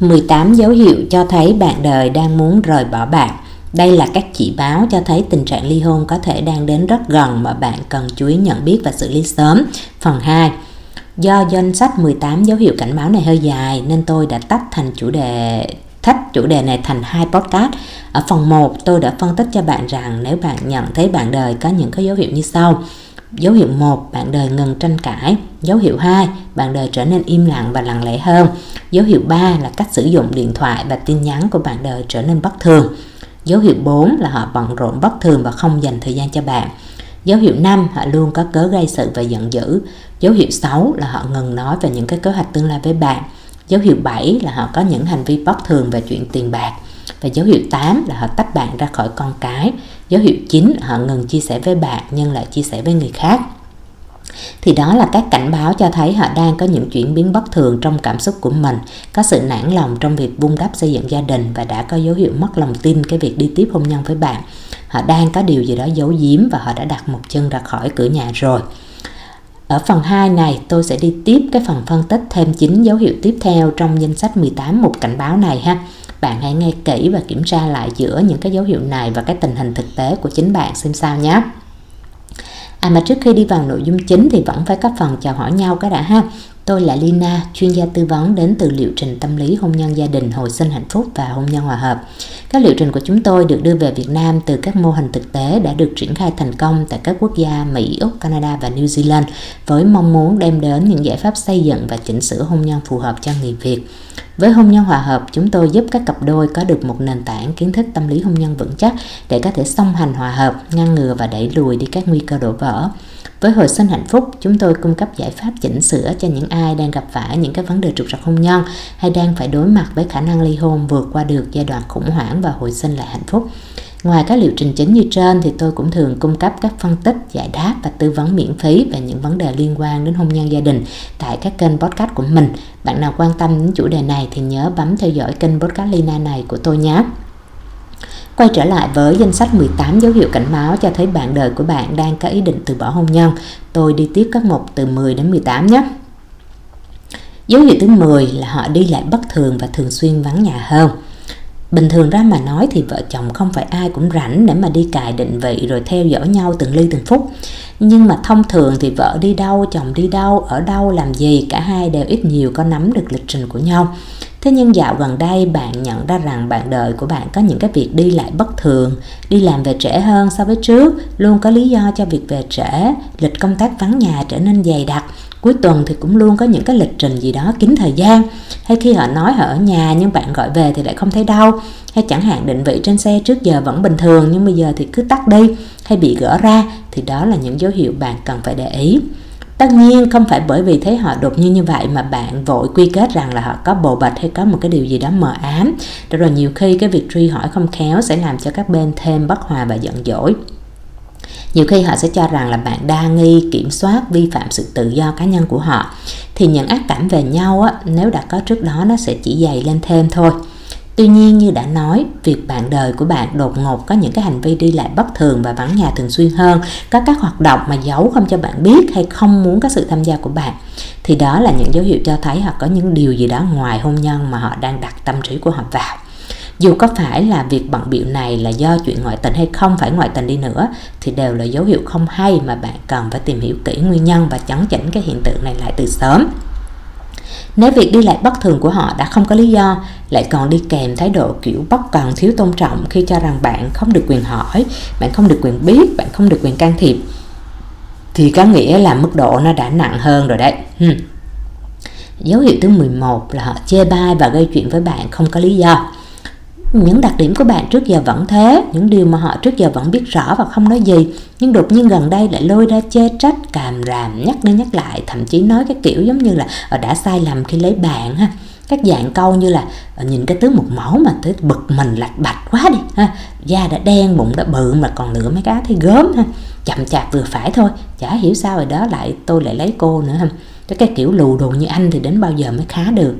18 dấu hiệu cho thấy bạn đời đang muốn rời bỏ bạn. Đây là các chỉ báo cho thấy tình trạng ly hôn có thể đang đến rất gần mà bạn cần chú ý nhận biết và xử lý sớm. Phần 2. Do danh sách 18 dấu hiệu cảnh báo này hơi dài nên tôi đã tách thành chủ đề thách chủ đề này thành hai podcast. Ở phần 1 tôi đã phân tích cho bạn rằng nếu bạn nhận thấy bạn đời có những cái dấu hiệu như sau. Dấu hiệu 1, bạn đời ngừng tranh cãi. Dấu hiệu 2, bạn đời trở nên im lặng và lặng lẽ hơn. Dấu hiệu 3 là cách sử dụng điện thoại và tin nhắn của bạn đời trở nên bất thường. Dấu hiệu 4 là họ bận rộn bất thường và không dành thời gian cho bạn. Dấu hiệu 5 họ luôn có cớ gây sự và giận dữ. Dấu hiệu 6 là họ ngừng nói về những cái kế hoạch tương lai với bạn. Dấu hiệu 7 là họ có những hành vi bất thường về chuyện tiền bạc. Và dấu hiệu 8 là họ tách bạn ra khỏi con cái. Dấu hiệu chính họ ngừng chia sẻ với bạn nhưng lại chia sẻ với người khác. Thì đó là các cảnh báo cho thấy họ đang có những chuyển biến bất thường trong cảm xúc của mình, có sự nản lòng trong việc vun đắp xây dựng gia đình và đã có dấu hiệu mất lòng tin cái việc đi tiếp hôn nhân với bạn. Họ đang có điều gì đó giấu giếm và họ đã đặt một chân ra khỏi cửa nhà rồi. Ở phần 2 này tôi sẽ đi tiếp cái phần phân tích thêm 9 dấu hiệu tiếp theo trong danh sách 18 mục cảnh báo này ha. Bạn hãy nghe kỹ và kiểm tra lại giữa những cái dấu hiệu này và cái tình hình thực tế của chính bạn xem sao nhé. À mà trước khi đi vào nội dung chính thì vẫn phải có phần chào hỏi nhau cái đã ha. Tôi là Lina, chuyên gia tư vấn đến từ liệu trình tâm lý hôn nhân gia đình, hồi sinh hạnh phúc và hôn nhân hòa hợp. Các liệu trình của chúng tôi được đưa về Việt Nam từ các mô hình thực tế đã được triển khai thành công tại các quốc gia Mỹ, Úc, Canada và New Zealand với mong muốn đem đến những giải pháp xây dựng và chỉnh sửa hôn nhân phù hợp cho người Việt. Với hôn nhân hòa hợp, chúng tôi giúp các cặp đôi có được một nền tảng kiến thức tâm lý hôn nhân vững chắc để có thể song hành hòa hợp, ngăn ngừa và đẩy lùi đi các nguy cơ đổ vỡ. Với hồi sinh hạnh phúc, chúng tôi cung cấp giải pháp chỉnh sửa cho những ai đang gặp phải những cái vấn đề trục trặc hôn nhân hay đang phải đối mặt với khả năng ly hôn vượt qua được giai đoạn khủng hoảng và hồi sinh lại hạnh phúc. Ngoài các liệu trình chính như trên thì tôi cũng thường cung cấp các phân tích, giải đáp và tư vấn miễn phí về những vấn đề liên quan đến hôn nhân gia đình tại các kênh podcast của mình. Bạn nào quan tâm đến chủ đề này thì nhớ bấm theo dõi kênh podcast Lina này của tôi nhé. Quay trở lại với danh sách 18 dấu hiệu cảnh báo cho thấy bạn đời của bạn đang có ý định từ bỏ hôn nhân. Tôi đi tiếp các mục từ 10 đến 18 nhé. Dấu hiệu thứ 10 là họ đi lại bất thường và thường xuyên vắng nhà hơn. Bình thường ra mà nói thì vợ chồng không phải ai cũng rảnh để mà đi cài định vị rồi theo dõi nhau từng ly từng phút. Nhưng mà thông thường thì vợ đi đâu, chồng đi đâu, ở đâu, làm gì, cả hai đều ít nhiều có nắm được lịch trình của nhau. Thế nhưng dạo gần đây bạn nhận ra rằng bạn đời của bạn có những cái việc đi lại bất thường, đi làm về trễ hơn so với trước, luôn có lý do cho việc về trễ, lịch công tác vắng nhà trở nên dày đặc, cuối tuần thì cũng luôn có những cái lịch trình gì đó kín thời gian. Hay khi họ nói họ ở nhà nhưng bạn gọi về thì lại không thấy đâu. Hay chẳng hạn định vị trên xe trước giờ vẫn bình thường nhưng bây giờ thì cứ tắt đi hay bị gỡ ra thì đó là những dấu hiệu bạn cần phải để ý tất nhiên không phải bởi vì thấy họ đột nhiên như vậy mà bạn vội quy kết rằng là họ có bồ bạch hay có một cái điều gì đó mờ ám. Rồi nhiều khi cái việc truy hỏi không khéo sẽ làm cho các bên thêm bất hòa và giận dỗi. Nhiều khi họ sẽ cho rằng là bạn đa nghi kiểm soát vi phạm sự tự do cá nhân của họ. Thì những ác cảm về nhau á, nếu đã có trước đó nó sẽ chỉ dày lên thêm thôi. Tuy nhiên như đã nói, việc bạn đời của bạn đột ngột có những cái hành vi đi lại bất thường và vắng nhà thường xuyên hơn, có các hoạt động mà giấu không cho bạn biết hay không muốn có sự tham gia của bạn, thì đó là những dấu hiệu cho thấy họ có những điều gì đó ngoài hôn nhân mà họ đang đặt tâm trí của họ vào. Dù có phải là việc bận biểu này là do chuyện ngoại tình hay không phải ngoại tình đi nữa thì đều là dấu hiệu không hay mà bạn cần phải tìm hiểu kỹ nguyên nhân và chấn chỉnh cái hiện tượng này lại từ sớm. Nếu việc đi lại bất thường của họ đã không có lý do, lại còn đi kèm thái độ kiểu bất cần thiếu tôn trọng khi cho rằng bạn không được quyền hỏi, bạn không được quyền biết, bạn không được quyền can thiệp, thì có nghĩa là mức độ nó đã nặng hơn rồi đấy. Hmm. Dấu hiệu thứ 11 là họ chê bai và gây chuyện với bạn không có lý do những đặc điểm của bạn trước giờ vẫn thế, những điều mà họ trước giờ vẫn biết rõ và không nói gì, nhưng đột nhiên gần đây lại lôi ra chê trách, càm ràm, nhắc đi nhắc lại, thậm chí nói cái kiểu giống như là ờ, đã sai lầm khi lấy bạn, ha. Các dạng câu như là ờ, nhìn cái tướng một mẫu mà tới bực mình lạch bạch quá đi, ha. Da đã đen, bụng đã bự mà còn nửa mấy cá thấy gớm, ha. Chậm chạp vừa phải thôi, chả hiểu sao rồi đó lại tôi lại lấy cô nữa, ha. Cái kiểu lù đù như anh thì đến bao giờ mới khá được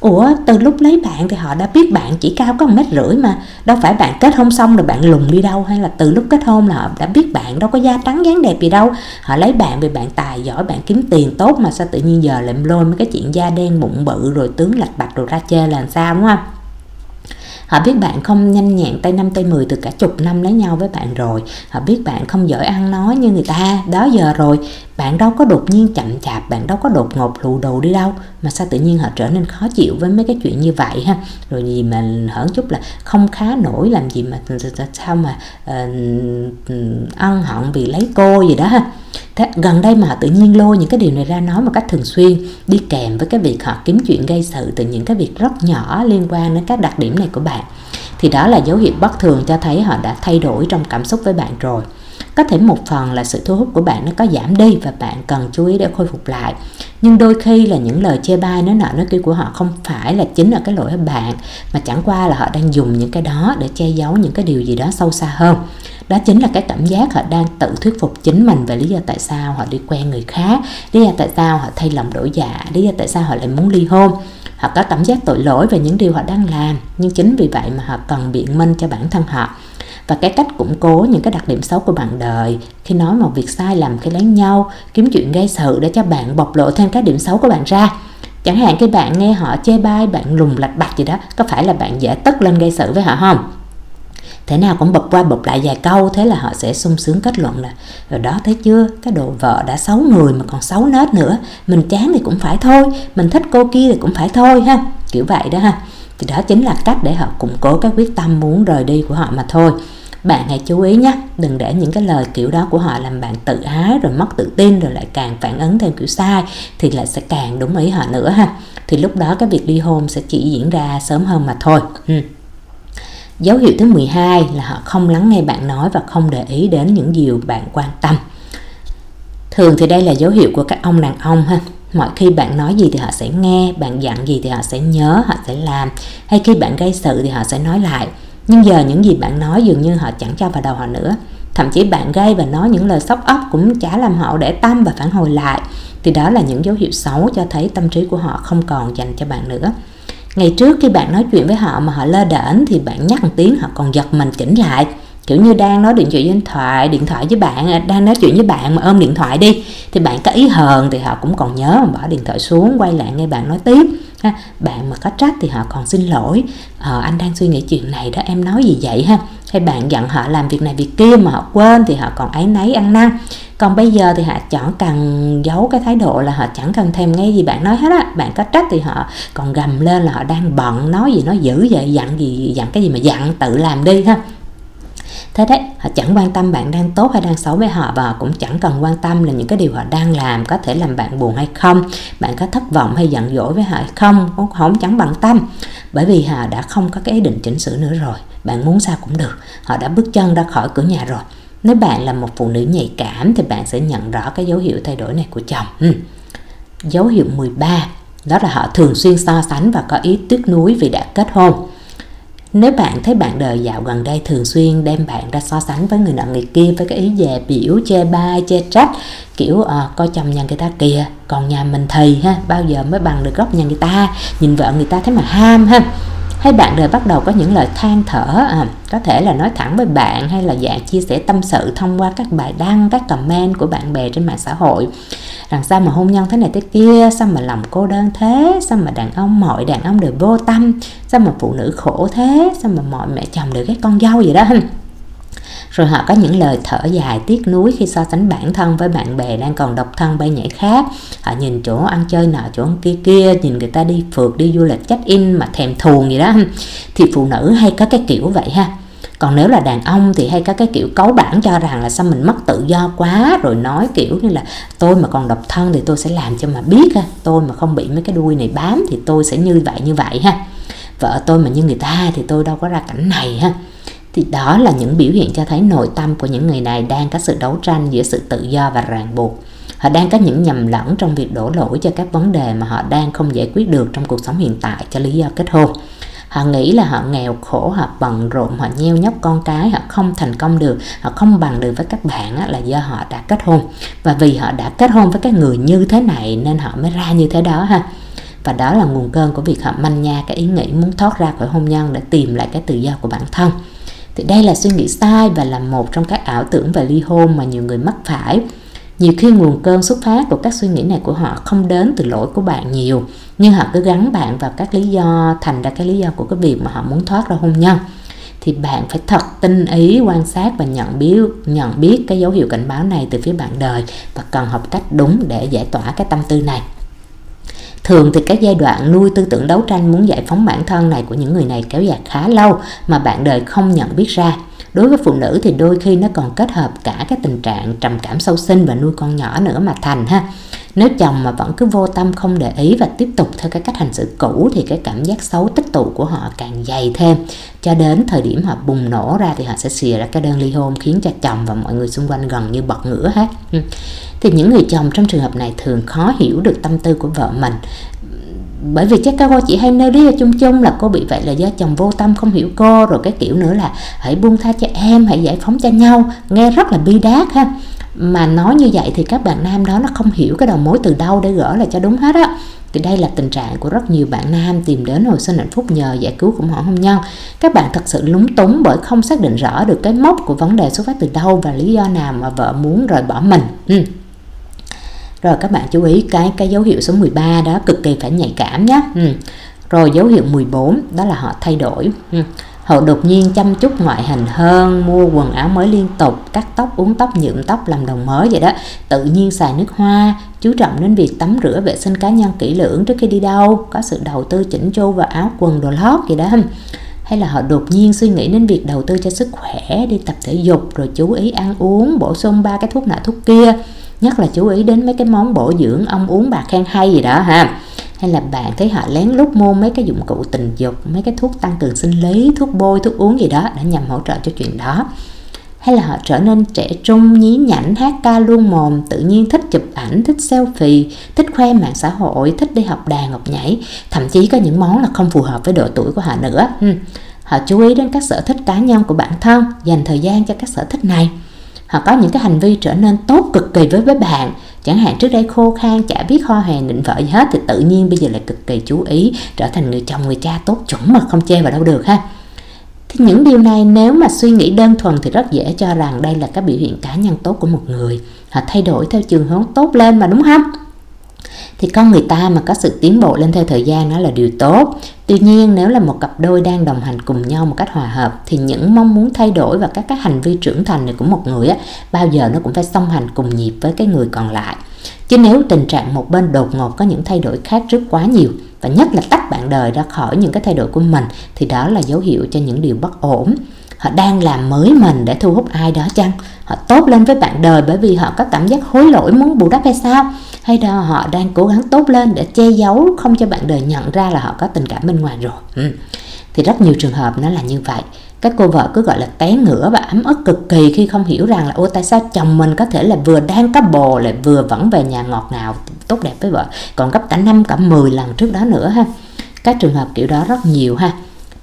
Ủa, từ lúc lấy bạn thì họ đã biết bạn chỉ cao có một mét rưỡi mà. Đâu phải bạn kết hôn xong rồi bạn lùn đi đâu, Hay là từ lúc kết hôn là họ đã biết bạn, đâu có da trắng dáng đẹp gì đâu. Họ lấy bạn vì bạn tài giỏi, bạn kiếm tiền tốt Mà sao tự nhiên giờ lại lôi mấy cái chuyện da đen bụng bự rồi tướng lạch bạch rồi ra chê là làm sao, đúng không? Họ biết bạn không nhanh nhẹn tay năm tay 10 từ cả chục năm lấy nhau với bạn rồi. Họ biết bạn không giỏi ăn nói như người ta đó giờ rồi. Bạn đâu có đột nhiên chậm chạp, bạn đâu có đột ngột lù đầu đi đâu. Mà sao tự nhiên họ trở nên khó chịu với mấy cái chuyện như vậy ha. Rồi gì mà hở chút là không khá nổi làm gì mà sao mà uh, ân hận vì lấy cô gì đó ha. Thế gần đây mà họ tự nhiên lôi những cái điều này ra nói một cách thường xuyên, đi kèm với cái việc họ kiếm chuyện gây sự từ những cái việc rất nhỏ liên quan đến các đặc điểm này của bạn, thì đó là dấu hiệu bất thường cho thấy họ đã thay đổi trong cảm xúc với bạn rồi có thể một phần là sự thu hút của bạn nó có giảm đi và bạn cần chú ý để khôi phục lại. Nhưng đôi khi là những lời chê bai, nói nọ nói kia của họ không phải là chính là cái lỗi của bạn, mà chẳng qua là họ đang dùng những cái đó để che giấu những cái điều gì đó sâu xa hơn. Đó chính là cái cảm giác họ đang tự thuyết phục chính mình về lý do tại sao họ đi quen người khác, lý do tại sao họ thay lòng đổi dạ lý do tại sao họ lại muốn ly hôn. Họ có cảm giác tội lỗi về những điều họ đang làm, nhưng chính vì vậy mà họ cần biện minh cho bản thân họ và cái cách củng cố những cái đặc điểm xấu của bạn đời. Khi nói một việc sai làm khi lấy nhau, kiếm chuyện gây sự để cho bạn bộc lộ thêm các điểm xấu của bạn ra. Chẳng hạn khi bạn nghe họ chê bai, bạn lùng lạch bạch gì đó, có phải là bạn dễ tức lên gây sự với họ không? Thế nào cũng bập qua bập lại vài câu, thế là họ sẽ sung sướng kết luận là, rồi đó thấy chưa, cái đồ vợ đã xấu người mà còn xấu nết nữa. Mình chán thì cũng phải thôi, mình thích cô kia thì cũng phải thôi ha. Kiểu vậy đó ha thì đó chính là cách để họ củng cố cái quyết tâm muốn rời đi của họ mà thôi bạn hãy chú ý nhé, đừng để những cái lời kiểu đó của họ làm bạn tự ái rồi mất tự tin rồi lại càng phản ứng theo kiểu sai thì lại sẽ càng đúng ý họ nữa ha thì lúc đó cái việc ly hôn sẽ chỉ diễn ra sớm hơn mà thôi ừ. Dấu hiệu thứ 12 là họ không lắng nghe bạn nói và không để ý đến những điều bạn quan tâm. Thường thì đây là dấu hiệu của các ông đàn ông ha. Mọi khi bạn nói gì thì họ sẽ nghe, bạn dặn gì thì họ sẽ nhớ, họ sẽ làm. Hay khi bạn gây sự thì họ sẽ nói lại. Nhưng giờ những gì bạn nói dường như họ chẳng cho vào đầu họ nữa. Thậm chí bạn gây và nói những lời sốc óc cũng chả làm họ để tâm và phản hồi lại. Thì đó là những dấu hiệu xấu cho thấy tâm trí của họ không còn dành cho bạn nữa ngày trước khi bạn nói chuyện với họ mà họ lơ đễnh thì bạn nhắc một tiếng họ còn giật mình chỉnh lại kiểu như đang nói điện thoại điện thoại điện thoại với bạn à, đang nói chuyện với bạn mà ôm điện thoại đi thì bạn có ý hờn thì họ cũng còn nhớ mà bỏ điện thoại xuống quay lại nghe bạn nói tiếp ha. Bạn mà có trách thì họ còn xin lỗi. Ờ, anh đang suy nghĩ chuyện này đó em nói gì vậy ha? Hay bạn dặn họ làm việc này việc kia mà họ quên thì họ còn ấy nấy ăn năn. Còn bây giờ thì họ chẳng cần giấu cái thái độ là họ chẳng cần thèm nghe gì bạn nói hết á. Bạn có trách thì họ còn gầm lên là họ đang bận nói gì nói dữ vậy dặn gì dặn cái gì mà dặn tự làm đi ha thế đấy, họ chẳng quan tâm bạn đang tốt hay đang xấu với họ và họ cũng chẳng cần quan tâm là những cái điều họ đang làm có thể làm bạn buồn hay không, bạn có thất vọng hay giận dỗi với họ hay không họ không, chẳng bận tâm. Bởi vì họ đã không có cái ý định chỉnh sửa nữa rồi, bạn muốn sao cũng được, họ đã bước chân ra khỏi cửa nhà rồi. Nếu bạn là một phụ nữ nhạy cảm thì bạn sẽ nhận rõ cái dấu hiệu thay đổi này của chồng. Ừ. dấu hiệu 13 đó là họ thường xuyên so sánh và có ý tiếc nuối vì đã kết hôn nếu bạn thấy bạn đời dạo gần đây thường xuyên đem bạn ra so sánh với người nọ người kia với cái ý dè biểu chê bai chê trách kiểu à, coi chồng nhà người ta kìa còn nhà mình thì ha bao giờ mới bằng được góc nhà người ta nhìn vợ người ta thấy mà ham ha. Hay bạn đời bắt đầu có những lời than thở à, có thể là nói thẳng với bạn hay là dạng chia sẻ tâm sự thông qua các bài đăng các comment của bạn bè trên mạng xã hội rằng sao mà hôn nhân thế này thế kia? Sao mà lòng cô đơn thế? Sao mà đàn ông mọi đàn ông đều vô tâm? Sao mà phụ nữ khổ thế? Sao mà mọi mẹ chồng đều ghét con dâu vậy đó? Rồi họ có những lời thở dài tiếc nuối khi so sánh bản thân với bạn bè đang còn độc thân bay nhảy khác. Họ nhìn chỗ ăn chơi nọ, chỗ ăn kia kia, nhìn người ta đi phượt, đi du lịch, check in mà thèm thuồng gì đó. Thì phụ nữ hay có cái kiểu vậy ha còn nếu là đàn ông thì hay có cái kiểu cấu bản cho rằng là sao mình mất tự do quá, rồi nói kiểu như là tôi mà còn độc thân thì tôi sẽ làm cho mà biết ha tôi mà không bị mấy cái đuôi này bám thì tôi sẽ như vậy như vậy ha. Vợ tôi mà như người ta thì tôi đâu có ra cảnh này ha. Thì đó là những biểu hiện cho thấy nội tâm của những người này đang có sự đấu tranh giữa sự tự do và ràng buộc. Họ đang có những nhầm lẫn trong việc đổ lỗi cho các vấn đề mà họ đang không giải quyết được trong cuộc sống hiện tại cho lý do kết hôn họ nghĩ là họ nghèo khổ, họ bận rộn, họ nheo nhóc con cái, họ không thành công được, họ không bằng được với các bạn là do họ đã kết hôn. Và vì họ đã kết hôn với cái người như thế này nên họ mới ra như thế đó ha. Và đó là nguồn cơn của việc họ manh nha cái ý nghĩ muốn thoát ra khỏi hôn nhân để tìm lại cái tự do của bản thân. Thì đây là suy nghĩ sai và là một trong các ảo tưởng về ly hôn mà nhiều người mắc phải nhiều khi nguồn cơn xuất phát của các suy nghĩ này của họ không đến từ lỗi của bạn nhiều, nhưng họ cứ gắn bạn vào các lý do, thành ra cái lý do của cái việc mà họ muốn thoát ra hôn nhân thì bạn phải thật tinh ý quan sát và nhận biết nhận biết cái dấu hiệu cảnh báo này từ phía bạn đời và cần học cách đúng để giải tỏa cái tâm tư này Thường thì các giai đoạn nuôi tư tưởng đấu tranh muốn giải phóng bản thân này của những người này kéo dài khá lâu mà bạn đời không nhận biết ra. Đối với phụ nữ thì đôi khi nó còn kết hợp cả cái tình trạng trầm cảm sâu sinh và nuôi con nhỏ nữa mà thành ha. Nếu chồng mà vẫn cứ vô tâm không để ý và tiếp tục theo cái cách hành xử cũ thì cái cảm giác xấu tích tụ của họ càng dày thêm. Cho đến thời điểm họ bùng nổ ra thì họ sẽ xìa ra cái đơn ly hôn khiến cho chồng và mọi người xung quanh gần như bật ngửa hết. Thì những người chồng trong trường hợp này thường khó hiểu được tâm tư của vợ mình bởi vì chắc các cô chỉ hay nêu lý do chung chung là cô bị vậy là do chồng vô tâm, không hiểu cô. Rồi cái kiểu nữa là hãy buông tha cho em, hãy giải phóng cho nhau. Nghe rất là bi đát ha. Mà nói như vậy thì các bạn nam đó nó không hiểu cái đầu mối từ đâu để gỡ là cho đúng hết á. Thì đây là tình trạng của rất nhiều bạn nam tìm đến hồi sinh hạnh phúc nhờ giải cứu khủng hoảng hôn nhân các bạn thật sự lúng túng bởi không xác định rõ được cái mốc của vấn đề xuất phát từ đâu và lý do nào mà vợ muốn rời bỏ mình. Ừ rồi các bạn chú ý cái cái dấu hiệu số 13 đó cực kỳ phải nhạy cảm nhé ừ. rồi dấu hiệu 14 đó là họ thay đổi ừ Họ đột nhiên chăm chút ngoại hình hơn, mua quần áo mới liên tục, cắt tóc, uống tóc, nhuộm tóc, làm đồng mới vậy đó. Tự nhiên xài nước hoa, chú trọng đến việc tắm rửa vệ sinh cá nhân kỹ lưỡng trước khi đi đâu, có sự đầu tư chỉnh chu vào áo quần đồ lót vậy đó. Hay là họ đột nhiên suy nghĩ đến việc đầu tư cho sức khỏe, đi tập thể dục, rồi chú ý ăn uống, bổ sung ba cái thuốc nọ thuốc kia. Nhất là chú ý đến mấy cái món bổ dưỡng, ông uống bạc khen hay gì đó ha. Hay là bạn thấy họ lén lút mua mấy cái dụng cụ tình dục mấy cái thuốc tăng cường sinh lý thuốc bôi thuốc uống gì đó để nhằm hỗ trợ cho chuyện đó. Hay là họ trở nên trẻ trung nhí nhảnh hát ca luôn mồm tự nhiên thích chụp ảnh thích selfie thích khoe mạng xã hội thích đi học đàn học nhảy. Thậm chí có những món là không phù hợp với độ tuổi của họ nữa. Ừ. họ chú ý đến các sở thích cá nhân của bản thân dành thời gian cho các sở thích này họ có những cái hành vi trở nên tốt cực kỳ với với bạn. Chẳng hạn trước đây khô khan, chả biết ho hề, nịnh vợ gì hết, thì tự nhiên bây giờ lại cực kỳ chú ý, trở thành người chồng, người cha tốt chuẩn mà không chê vào đâu được ha. Thì những điều này nếu mà suy nghĩ đơn thuần thì rất dễ cho rằng đây là các biểu hiện cá nhân tốt của một người. Họ thay đổi theo trường hướng tốt lên mà đúng không? Thì con người ta mà có sự tiến bộ lên theo thời gian nó là điều tốt. Tuy nhiên, nếu là một cặp đôi đang đồng hành cùng nhau một cách hòa hợp, thì những mong muốn thay đổi và các cái hành vi trưởng thành này của một người á, bao giờ nó cũng phải song hành cùng nhịp với cái người còn lại. Chứ nếu tình trạng một bên đột ngột có những thay đổi khác trước quá nhiều, và nhất là tách bạn đời ra khỏi những cái thay đổi của mình, thì đó là dấu hiệu cho những điều bất ổn. Họ đang làm mới mình để thu hút ai đó chăng? Họ tốt lên với bạn đời bởi vì họ có cảm giác hối lỗi muốn bù đắp hay sao? Hay là họ đang cố gắng tốt lên để che giấu không cho bạn đời nhận ra là họ có tình cảm bên ngoài rồi. Ừ. thì rất nhiều trường hợp nó là như vậy. Các cô vợ cứ gọi là té ngửa và ấm ức cực kỳ khi không hiểu rằng là ô tại sao chồng mình có thể là vừa đang có bồ lại vừa vẫn về nhà ngọt ngào tốt đẹp với vợ còn gấp cả năm cả 10 lần trước đó nữa ha? Các trường hợp kiểu đó rất nhiều ha.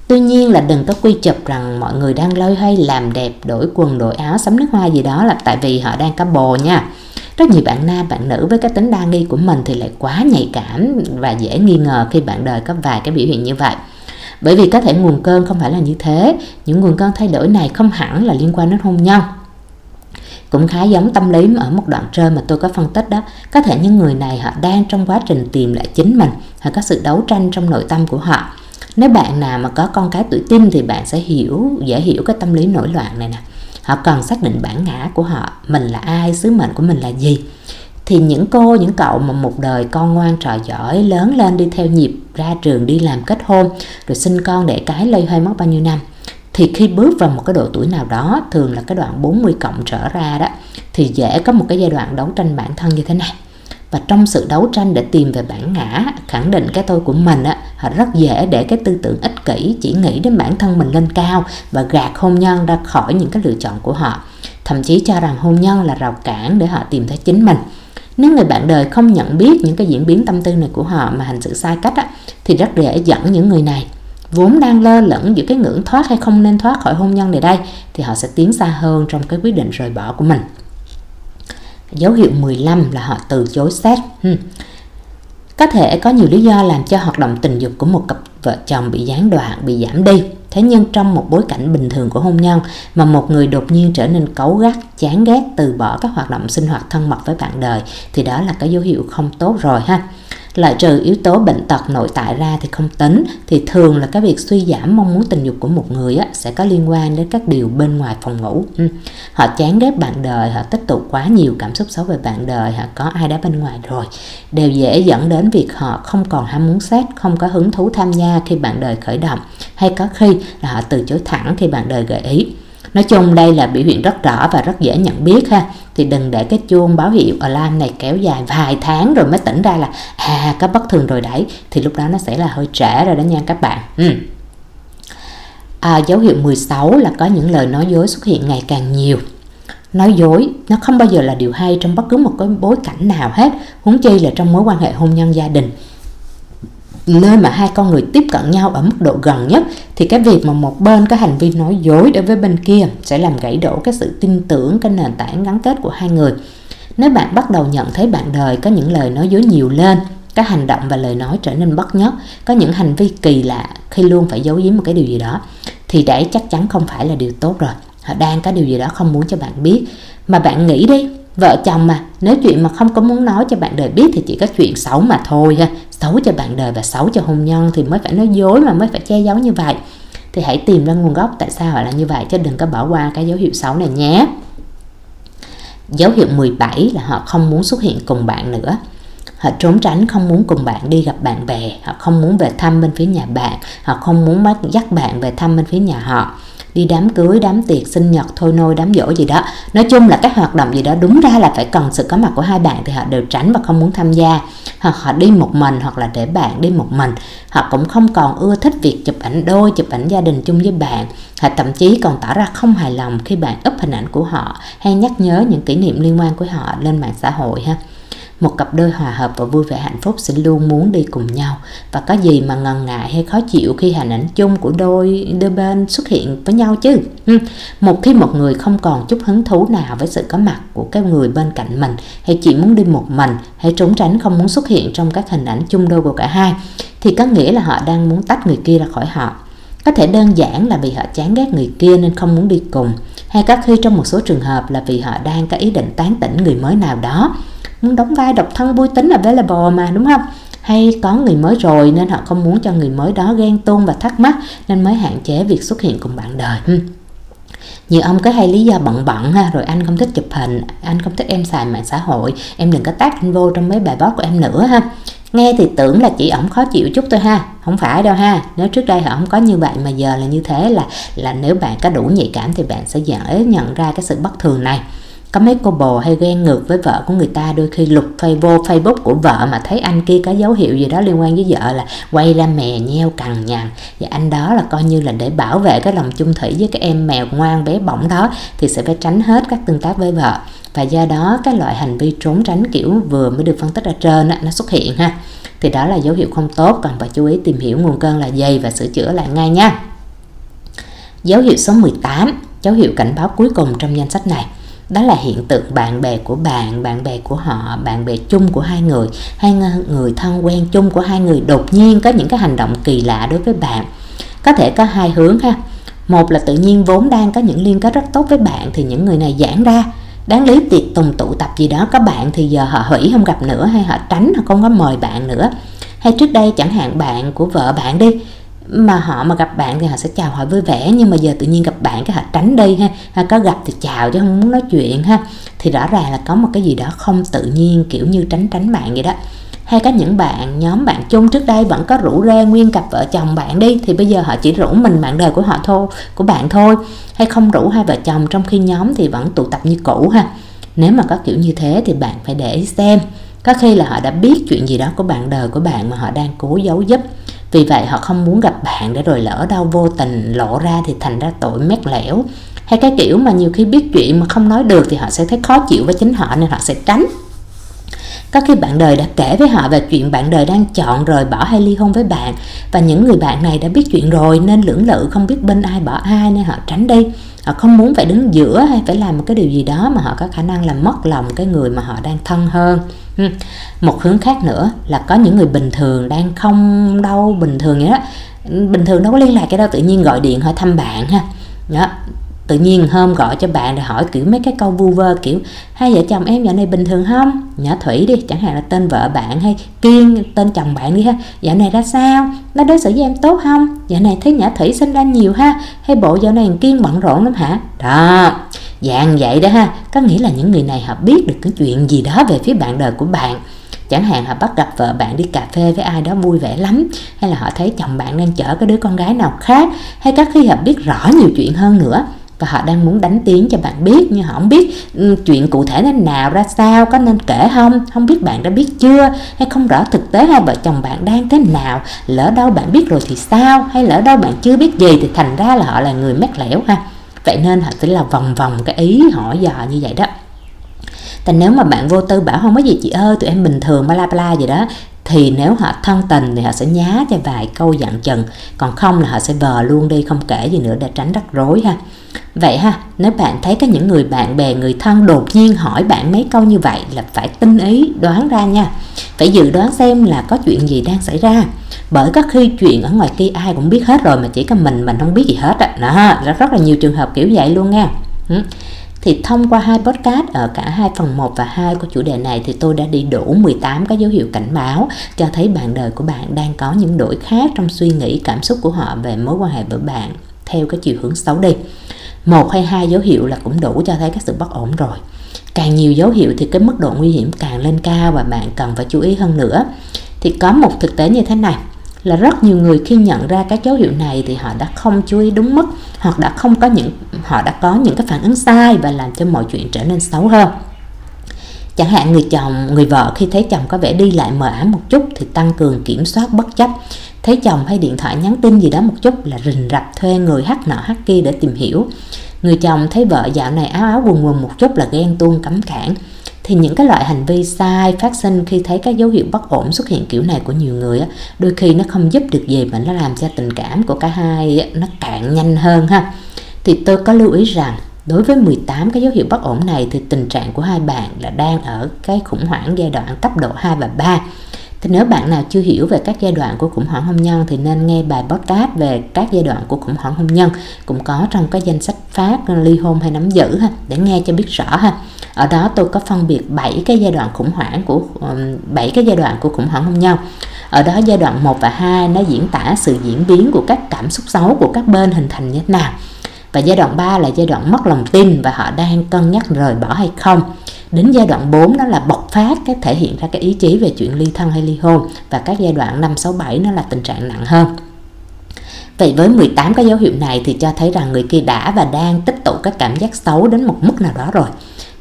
Tuy nhiên là đừng có quy chụp rằng mọi người đang lôi hay làm đẹp đổi quần đổi áo sắm nước hoa gì đó là tại vì họ đang có bồ nha rất nhiều bạn nam, bạn nữ với cái tính đa nghi của mình thì lại quá nhạy cảm và dễ nghi ngờ khi bạn đời có vài cái biểu hiện như vậy. Bởi vì có thể nguồn cơn không phải là như thế. Những nguồn cơn thay đổi này không hẳn là liên quan đến hôn nhân. Cũng khá giống tâm lý ở một đoạn trên mà tôi có phân tích đó. Có thể những người này họ đang trong quá trình tìm lại chính mình, họ có sự đấu tranh trong nội tâm của họ. Nếu bạn nào mà có con cái tuổi tin thì bạn sẽ hiểu, dễ hiểu cái tâm lý nổi loạn này nè họ cần xác định bản ngã của họ, mình là ai, sứ mệnh của mình là gì. Thì những cô, những cậu mà một đời con ngoan trò giỏi, lớn lên đi theo nhịp ra trường, đi làm kết hôn, rồi sinh con để cái lây hoay mất bao nhiêu năm. Thì khi bước vào một cái độ tuổi nào đó, thường là cái đoạn 40 cộng trở ra đó, thì dễ có một cái giai đoạn đấu tranh bản thân như thế này và trong sự đấu tranh để tìm về bản ngã khẳng định cái tôi của mình á họ rất dễ để cái tư tưởng ích kỷ chỉ nghĩ đến bản thân mình lên cao và gạt hôn nhân ra khỏi những cái lựa chọn của họ. Thậm chí cho rằng hôn nhân là rào cản để họ tìm thấy chính mình. Nếu người bạn đời không nhận biết những cái diễn biến tâm tư này của họ mà hành xử sai cách á, thì rất dễ dẫn những người này. Vốn đang lơ lửng giữa cái ngưỡng thoát hay không nên thoát khỏi hôn nhân này đây thì họ sẽ tiến xa hơn trong cái quyết định rời bỏ của mình. Dấu hiệu 15 là họ từ chối xét. Hmm. có thể có nhiều lý do làm cho hoạt động tình dục của một cặp vợ chồng bị gián đoạn, bị giảm đi thế nhưng trong một bối cảnh bình thường của hôn nhân mà một người đột nhiên trở nên cấu gắt, chán ghét, từ bỏ các hoạt động sinh hoạt thân mật với bạn đời thì đó là cái dấu hiệu không tốt rồi ha loại trừ yếu tố bệnh tật nội tại ra thì không tính thì thường là cái việc suy giảm mong muốn tình dục của một người á, sẽ có liên quan đến các điều bên ngoài phòng ngủ. Ừ. họ chán ghét bạn đời họ tích tụ quá nhiều cảm xúc xấu về bạn đời họ có ai đó bên ngoài rồi. Đều dễ dẫn đến việc họ không còn ham muốn xét không có hứng thú tham gia khi bạn đời khởi động hay có khi là họ từ chối thẳng khi bạn đời gợi ý. Nói chung đây là biểu hiện rất rõ và rất dễ nhận biết ha. Thì đừng để cái chuông báo hiệu alarm này kéo dài vài tháng rồi mới tỉnh ra là À có bất thường rồi đấy. Thì lúc đó nó sẽ là hơi trễ rồi đó nha các bạn. Ừ. à, Dấu hiệu 16 là có những lời nói dối xuất hiện ngày càng nhiều. Nói dối nó không bao giờ là điều hay trong bất cứ một cái bối cảnh nào hết. Huống chi là trong mối quan hệ hôn nhân gia đình nơi mà hai con người tiếp cận nhau ở mức độ gần nhất, thì cái việc mà một bên có hành vi nói dối đối với bên kia sẽ làm gãy đổ cái sự tin tưởng, cái nền tảng gắn kết của hai người. Nếu bạn bắt đầu nhận thấy bạn đời có những lời nói dối nhiều lên các hành động và lời nói trở nên bất nhất, có những hành vi kỳ lạ khi luôn phải giấu giếm một cái điều gì đó, thì đấy chắc chắn không phải là điều tốt rồi. Họ đang có điều gì đó không muốn cho bạn biết. Mà bạn nghĩ đi vợ chồng mà, nếu chuyện mà không có muốn nói cho bạn đời biết thì chỉ có chuyện xấu mà thôi ha. Xấu cho bạn đời và xấu cho hôn nhân thì mới phải nói dối mà, mới phải che giấu như vậy. Thì hãy tìm ra nguồn gốc tại sao họ là như vậy chứ đừng có bỏ qua cái dấu hiệu xấu này nhé. Dấu hiệu 17 là họ không muốn xuất hiện cùng bạn nữa. Họ trốn tránh không muốn cùng bạn đi gặp bạn bè, họ không muốn về thăm bên phía nhà bạn, họ không muốn bắt dắt bạn về thăm bên phía nhà họ đi đám cưới, đám tiệc, sinh nhật, thôi nôi, đám dỗ gì đó. Nói chung là các hoạt động gì đó đúng ra là phải cần sự có mặt của hai bạn thì họ đều tránh và không muốn tham gia. Hoặc họ đi một mình, hoặc là để bạn đi một mình. Họ cũng không còn ưa thích việc chụp ảnh đôi, chụp ảnh gia đình chung với bạn. Họ thậm chí còn tỏ ra không hài lòng khi bạn up hình ảnh của họ hay nhắc nhớ những kỷ niệm liên quan của họ lên mạng xã hội ha một cặp đôi hòa hợp và vui vẻ hạnh phúc sẽ luôn muốn đi cùng nhau. Và có gì mà ngần ngại hay khó chịu khi hình ảnh chung của đôi đôi bên xuất hiện với nhau chứ? Ừ. Một khi một người không còn chút hứng thú nào với sự có mặt của cái người bên cạnh mình, hay chỉ muốn đi một mình, hay trốn tránh không muốn xuất hiện trong các hình ảnh chung đôi của cả hai, thì có nghĩa là họ đang muốn tách người kia ra khỏi họ. Có thể đơn giản là vì họ chán ghét người kia nên không muốn đi cùng, hay có khi trong một số trường hợp là vì họ đang có ý định tán tỉnh người mới nào đó muốn đóng vai độc thân vui tính available mà, đúng không? Hay có người mới rồi nên họ không muốn cho người mới đó ghen tuông và thắc mắc nên mới hạn chế việc xuất hiện cùng bạn đời. Hmm. nhiều ông có hay lý do bận bận ha, rồi anh không thích chụp hình, anh không thích em xài mạng xã hội, em đừng có tác anh vô trong mấy bài post của em nữa ha. Nghe thì tưởng là chị ổng khó chịu chút thôi ha, không phải đâu ha. Nếu trước đây họ không có như vậy mà giờ là như thế là là nếu bạn có đủ nhạy cảm thì bạn sẽ dễ nhận ra cái sự bất thường này có mấy cô bồ hay ghen ngược với vợ của người ta đôi khi lục Facebook, Facebook của vợ mà thấy anh kia có dấu hiệu gì đó liên quan với vợ là quay ra mè nheo cằn nhằn. Và anh đó là coi như là để bảo vệ cái lòng chung thủy với cái em mèo ngoan bé bỏng đó thì sẽ phải tránh hết các tương tác với vợ. Và do đó cái loại hành vi trốn tránh kiểu vừa mới được phân tích ở trên đó, nó xuất hiện ha. Thì đó là dấu hiệu không tốt cần phải chú ý tìm hiểu nguồn cơn là gì và sửa chữa lại ngay nha. Dấu hiệu số 18 dấu hiệu cảnh báo cuối cùng trong danh sách này đó là hiện tượng bạn bè của bạn bạn bè của họ, bạn bè chung của hai người hay người thân quen chung của hai người đột nhiên có những cái hành động kỳ lạ đối với bạn. Có thể có hai hướng ha. Một là tự nhiên vốn đang có những liên kết rất tốt với bạn thì những người này giãn ra. Đáng lý tiệc tùng tụ tập gì đó, có bạn thì giờ họ hủy không gặp nữa hay họ tránh, họ không có mời bạn nữa. Hay trước đây chẳng hạn bạn của vợ bạn đi mà họ mà gặp bạn thì họ sẽ chào hỏi vui vẻ, nhưng mà giờ tự nhiên gặp bạn cái họ tránh đi ha hay có gặp thì chào chứ không muốn nói chuyện ha. Thì rõ ràng là có một cái gì đó không tự nhiên, kiểu như tránh tránh bạn vậy đó. Hay có những bạn, nhóm bạn chung trước đây vẫn có rủ rê nguyên cặp vợ chồng bạn đi, thì bây giờ họ chỉ rủ mình bạn đời của họ thôi của bạn thôi. Hay không rủ hai vợ chồng trong khi nhóm thì vẫn tụ tập như cũ ha. Nếu mà có kiểu như thế thì bạn phải để ý xem. Có khi là họ đã biết chuyện gì đó của bạn đời của bạn mà họ đang cố giấu giúp vì vậy họ không muốn gặp bạn để rồi lỡ đau vô tình lộ ra thì thành ra tội mét lẻo. Hay cái kiểu mà nhiều khi biết chuyện mà không nói được thì họ sẽ thấy khó chịu với chính họ nên họ sẽ tránh có khi bạn đời đã kể với họ về chuyện bạn đời đang chọn rời bỏ hay ly hôn với bạn. Và những người bạn này đã biết chuyện rồi, nên lưỡng lự không biết bên ai bỏ ai, nên họ tránh đi. Họ không muốn phải đứng giữa hay phải làm một cái điều gì đó mà họ có khả năng làm mất lòng cái người mà họ đang thân hơn. Ừ. Một hướng khác nữa là có những người bình thường đang không đâu bình thường vậy đó. Bình thường đâu có liên lạc cái đâu tự nhiên gọi điện hỏi thăm bạn ha. Đó tự nhiên hôm gọi cho bạn để hỏi kiểu mấy cái câu vu vơ, kiểu hai vợ chồng em dạo này bình thường không? Nhỏ thủy đi, chẳng hạn là tên vợ bạn hay kiên, tên chồng bạn đi ha. Dạo này ra sao? Nó đối xử với em tốt không? Dạo này thấy nhỏ thủy sinh ra nhiều ha. Hay bộ dạo này kiên bận rộn lắm hả? Đó, dạng vậy đó ha. Có nghĩa là những người này họ biết được cái chuyện gì đó về phía bạn đời của bạn. Chẳng hạn họ bắt gặp vợ bạn đi cà phê với ai đó vui vẻ lắm, hay là họ thấy chồng bạn đang chở cái đứa con gái nào khác, hay các khi họ biết rõ nhiều chuyện hơn nữa và họ đang muốn đánh tiếng cho bạn biết, nhưng họ không biết ừ, chuyện cụ thể thế nào, ra sao, có nên kể không? Không biết bạn đã biết chưa? Hay không rõ thực tế hai vợ chồng bạn đang thế nào? Lỡ đâu bạn biết rồi thì sao? Hay lỡ đâu bạn chưa biết gì thì thành ra là họ là người mét lẻo ha. Vậy nên họ sẽ là vòng vòng cái ý hỏi dò như vậy đó còn nếu mà bạn vô tư bảo không có gì chị ơi, tụi em bình thường bla bla gì đó, thì nếu họ thân tình thì họ sẽ nhá cho vài câu dặn chừng. Còn không là họ sẽ vờ luôn đi, không kể gì nữa để tránh rắc rối ha. Vậy ha, nếu bạn thấy có những người bạn bè, người thân đột nhiên hỏi bạn mấy câu như vậy là phải tinh ý đoán ra nha. Phải dự đoán xem là có chuyện gì đang xảy ra. Bởi có khi chuyện ở ngoài kia ai cũng biết hết rồi mà chỉ có mình mình không biết gì hết á. Đó, rất rất là nhiều trường hợp kiểu vậy luôn nha thì thông qua hai podcast ở cả hai phần 1 và 2 của chủ đề này thì tôi đã đi đủ 18 cái dấu hiệu cảnh báo cho thấy bạn đời của bạn đang có những đổi khác trong suy nghĩ, cảm xúc của họ về mối quan hệ với bạn, theo cái chiều hướng xấu đi. Một hay hai dấu hiệu là cũng đủ cho thấy các sự bất ổn rồi. Càng nhiều dấu hiệu thì cái mức độ nguy hiểm càng lên cao và bạn cần phải chú ý hơn nữa. Thì có một thực tế như thế này, là rất nhiều người khi nhận ra các dấu hiệu này thì họ đã không chú ý đúng mức hoặc đã không có những, họ đã có những cái phản ứng sai và làm cho mọi chuyện trở nên xấu hơn. Chẳng hạn người chồng, người vợ khi thấy chồng có vẻ đi lại mờ ám một chút thì tăng cường kiểm soát bất chấp. Thấy chồng hay điện thoại nhắn tin gì đó một chút là rình rập thuê người hát nọ hát kia để tìm hiểu. Người chồng thấy vợ dạo này áo áo quần quần một chút là ghen tuông cấm cản thì những cái loại hành vi sai phát sinh khi thấy các dấu hiệu bất ổn xuất hiện kiểu này của nhiều người á, đôi khi nó không giúp được gì mà nó làm cho tình cảm của cả hai nó cạn nhanh hơn ha. Thì tôi có lưu ý rằng đối với 18 cái dấu hiệu bất ổn này thì tình trạng của hai bạn là đang ở cái khủng hoảng giai đoạn cấp độ 2 và 3 thì nếu bạn nào chưa hiểu về các giai đoạn của khủng hoảng hôn nhân thì nên nghe bài podcast về các giai đoạn của khủng hoảng hôn nhân cũng có trong cái danh sách phát ly hôn hay nắm giữ ha để nghe cho biết rõ ha ở đó tôi có phân biệt 7 cái giai đoạn khủng hoảng của 7 cái giai đoạn của khủng hoảng hôn nhân. Ở đó giai đoạn 1 và 2 nó diễn tả sự diễn biến của các cảm xúc xấu của các bên hình thành như thế nào. Và giai đoạn 3 là giai đoạn mất lòng tin và họ đang cân nhắc rời bỏ hay không. Đến giai đoạn 4 đó là bộc phát cái thể hiện ra cái ý chí về chuyện ly thân hay ly hôn. Và các giai đoạn 5, 6, 7 nó là tình trạng nặng hơn. Vậy với 18 cái dấu hiệu này thì cho thấy rằng người kia đã và đang tích tụ các cảm giác xấu đến một mức nào đó rồi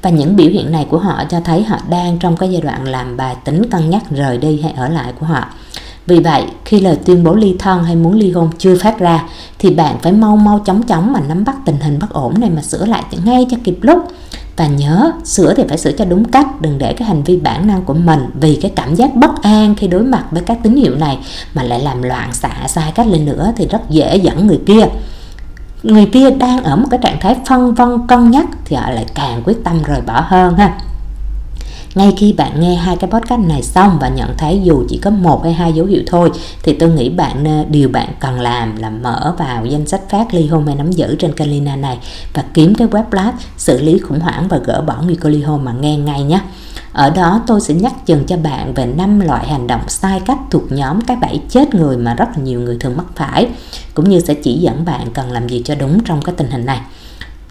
và những biểu hiện này của họ cho thấy họ đang trong cái giai đoạn làm bài tính cân nhắc rời đi hay ở lại của họ vì vậy, khi lời tuyên bố ly thân hay muốn ly hôn chưa phát ra, thì bạn phải mau mau chóng chóng mà nắm bắt tình hình bất ổn này mà sửa lại ngay cho kịp lúc. Và nhớ, sửa thì phải sửa cho đúng cách, đừng để cái hành vi bản năng của mình vì cái cảm giác bất an khi đối mặt với các tín hiệu này mà lại làm loạn xạ sai cách lên nữa thì rất dễ dẫn người kia người kia đang ở một cái trạng thái phân vân, cân nhắc thì họ lại càng quyết tâm rời bỏ hơn ha. Ngay khi bạn nghe hai cái podcast này xong và nhận thấy dù chỉ có một hay hai dấu hiệu thôi, thì tôi nghĩ bạn điều bạn cần làm là mở vào danh sách phát ly hôn hay nắm giữ trên kênh Lina này và kiếm cái web blog xử lý khủng hoảng và gỡ bỏ nguy cơ ly hôn mà nghe ngay nhé ở đó tôi sẽ nhắc dần cho bạn về năm loại hành động sai cách thuộc nhóm cái bẫy chết người mà rất là nhiều người thường mắc phải, cũng như sẽ chỉ dẫn bạn cần làm gì cho đúng trong cái tình hình này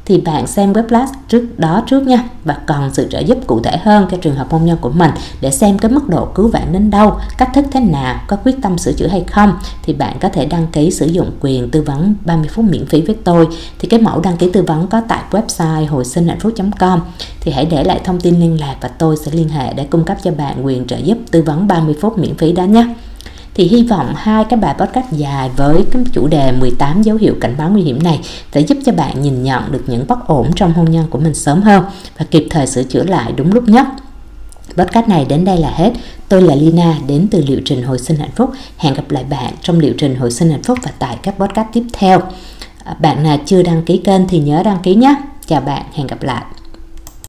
thì bạn xem webclass trước đó trước nha. Và cần sự trợ giúp cụ thể hơn cho trường hợp hôn nhân của mình để xem cái mức độ cứu vãn đến đâu, cách thức thế nào, có quyết tâm sửa chữa hay không thì bạn có thể đăng ký sử dụng quyền tư vấn 30 phút miễn phí với tôi. Thì cái mẫu đăng ký tư vấn có tại website hồi sinh hạnh phúc.com thì hãy để lại thông tin liên lạc và tôi sẽ liên hệ để cung cấp cho bạn quyền trợ giúp tư vấn 30 phút miễn phí đó nhé thì hy vọng hai cái bài podcast dài với cái chủ đề 18 dấu hiệu cảnh báo nguy hiểm này sẽ giúp cho bạn nhìn nhận được những bất ổn trong hôn nhân của mình sớm hơn và kịp thời sửa chữa lại đúng lúc nhất. Podcast này đến đây là hết. Tôi là Lina, đến từ liệu trình hồi sinh hạnh phúc. Hẹn gặp lại bạn trong liệu trình hồi sinh hạnh phúc và tại các podcast tiếp theo. À, bạn nào chưa đăng ký kênh thì nhớ đăng ký nhé. Chào bạn, hẹn gặp lại.